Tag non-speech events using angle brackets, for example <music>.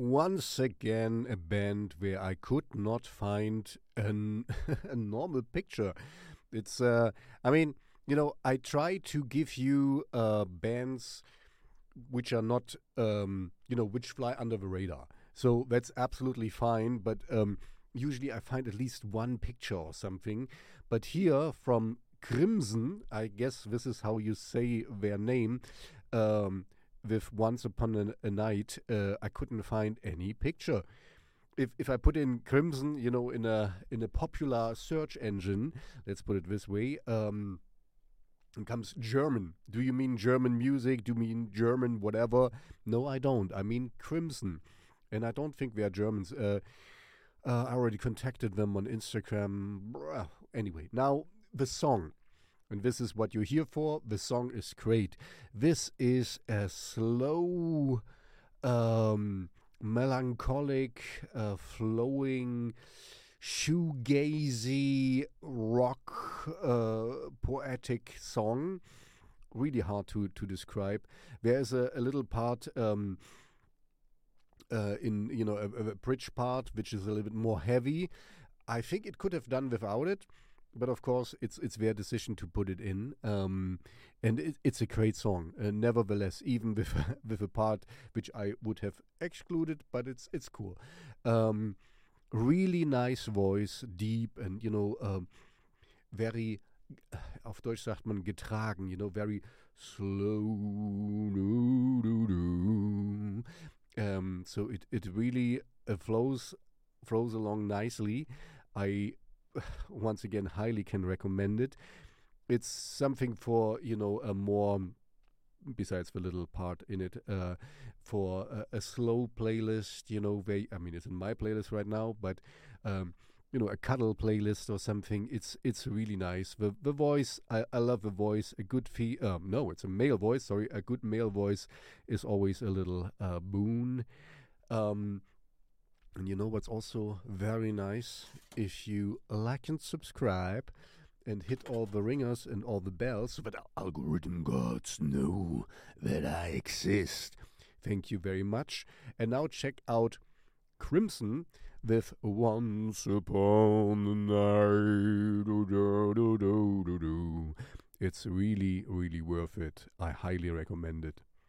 once again a band where I could not find an, <laughs> a normal picture. It's, uh, I mean, you know, I try to give you uh, bands which are not, um, you know, which fly under the radar. So that's absolutely fine. But um, usually I find at least one picture or something. But here from Crimson, I guess this is how you say their name. Um, with Once Upon a, a Night, uh, I couldn't find any picture. If if I put in Crimson, you know, in a in a popular search engine, let's put it this way, um, comes German. Do you mean German music? Do you mean German whatever? No, I don't. I mean Crimson, and I don't think they are Germans. Uh, uh, I already contacted them on Instagram. Anyway, now the song. And this is what you're here for. The song is great. This is a slow, um, melancholic, uh, flowing, shoegazy rock, uh, poetic song. Really hard to, to describe. There's a, a little part. Um, uh, in you know a, a bridge part which is a little bit more heavy. I think it could have done without it, but of course it's it's their decision to put it in. Um, and it, it's a great song, uh, nevertheless, even with <laughs> with a part which I would have excluded, but it's it's cool. Um, really nice voice, deep and you know um, very <sighs> auf Deutsch sagt man getragen, you know, very slow. Um, so it it really uh, flows flows along nicely. I <sighs> once again highly can recommend it. It's something for you know a more besides the little part in it uh, for a, a, slow playlist. You know, they I mean it's in my playlist right now, but. Um, you know, a cuddle playlist or something. It's it's really nice. The the voice, I, I love the voice. A good fee, um, no, it's a male voice. Sorry, a good male voice is always a little uh, boon. Um, and you know what's also very nice? If you like and subscribe and hit all the ringers and all the bells so that algorithm gods know that I exist. Thank you very much. And now check out Crimson with Once Upon a Night. It's really, really worth it. I highly recommend it.